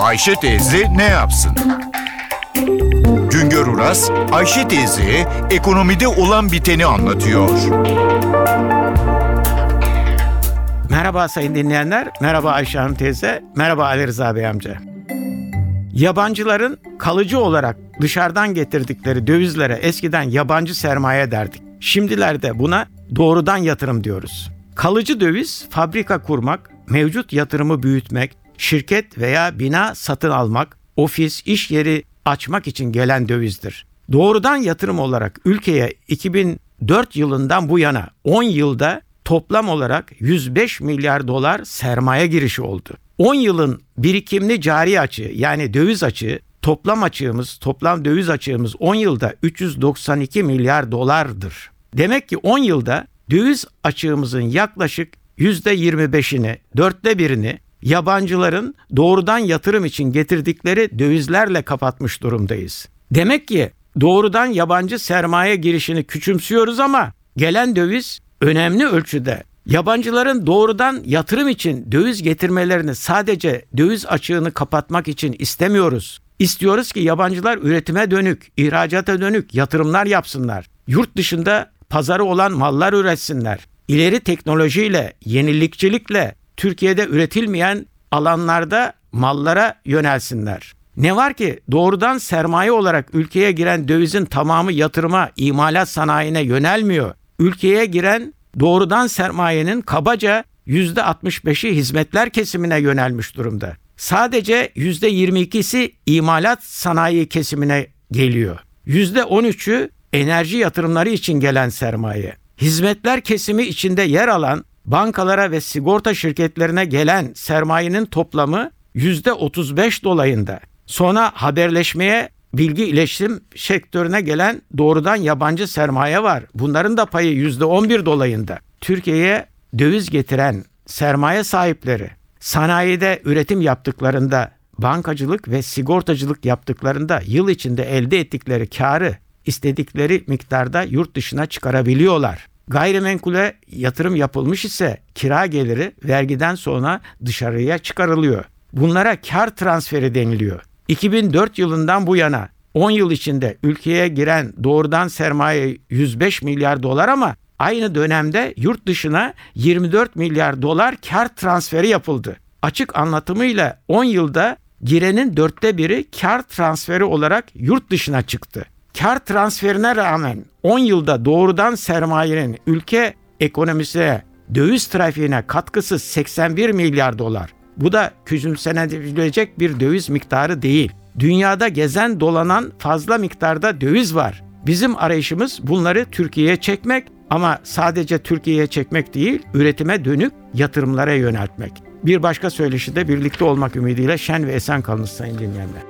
Ayşe teyze ne yapsın? Güngör Uras, Ayşe teyze ekonomide olan biteni anlatıyor. Merhaba sayın dinleyenler, merhaba Ayşe Hanım teyze, merhaba Ali Rıza Bey amca. Yabancıların kalıcı olarak dışarıdan getirdikleri dövizlere eskiden yabancı sermaye derdik. Şimdilerde buna doğrudan yatırım diyoruz. Kalıcı döviz fabrika kurmak, mevcut yatırımı büyütmek, şirket veya bina satın almak, ofis, iş yeri açmak için gelen dövizdir. Doğrudan yatırım olarak ülkeye 2004 yılından bu yana 10 yılda toplam olarak 105 milyar dolar sermaye girişi oldu. 10 yılın birikimli cari açığı yani döviz açığı toplam açığımız, toplam döviz açığımız 10 yılda 392 milyar dolardır. Demek ki 10 yılda döviz açığımızın yaklaşık %25'ini, dörtte birini yabancıların doğrudan yatırım için getirdikleri dövizlerle kapatmış durumdayız. Demek ki doğrudan yabancı sermaye girişini küçümsüyoruz ama gelen döviz önemli ölçüde yabancıların doğrudan yatırım için döviz getirmelerini sadece döviz açığını kapatmak için istemiyoruz. İstiyoruz ki yabancılar üretime dönük, ihracata dönük yatırımlar yapsınlar. Yurt dışında pazarı olan mallar üretsinler. İleri teknolojiyle, yenilikçilikle Türkiye'de üretilmeyen alanlarda mallara yönelsinler. Ne var ki doğrudan sermaye olarak ülkeye giren dövizin tamamı yatırıma, imalat sanayine yönelmiyor. Ülkeye giren doğrudan sermayenin kabaca %65'i hizmetler kesimine yönelmiş durumda. Sadece %22'si imalat sanayi kesimine geliyor. %13'ü enerji yatırımları için gelen sermaye. Hizmetler kesimi içinde yer alan bankalara ve sigorta şirketlerine gelen sermayenin toplamı %35 dolayında. Sonra haberleşmeye bilgi iletişim sektörüne gelen doğrudan yabancı sermaye var. Bunların da payı %11 dolayında. Türkiye'ye döviz getiren sermaye sahipleri sanayide üretim yaptıklarında bankacılık ve sigortacılık yaptıklarında yıl içinde elde ettikleri karı istedikleri miktarda yurt dışına çıkarabiliyorlar. Gayrimenkule yatırım yapılmış ise kira geliri vergiden sonra dışarıya çıkarılıyor. Bunlara kar transferi deniliyor. 2004 yılından bu yana 10 yıl içinde ülkeye giren doğrudan sermaye 105 milyar dolar ama aynı dönemde yurt dışına 24 milyar dolar kar transferi yapıldı. Açık anlatımıyla 10 yılda girenin dörtte biri kar transferi olarak yurt dışına çıktı. Kar transferine rağmen 10 yılda doğrudan sermayenin ülke ekonomisine, döviz trafiğine katkısı 81 milyar dolar. Bu da küçümsenebilecek bir döviz miktarı değil. Dünyada gezen dolanan fazla miktarda döviz var. Bizim arayışımız bunları Türkiye'ye çekmek ama sadece Türkiye'ye çekmek değil, üretime dönük yatırımlara yöneltmek. Bir başka söyleşi de birlikte olmak ümidiyle şen ve esen kalınız sayın dinleyenler.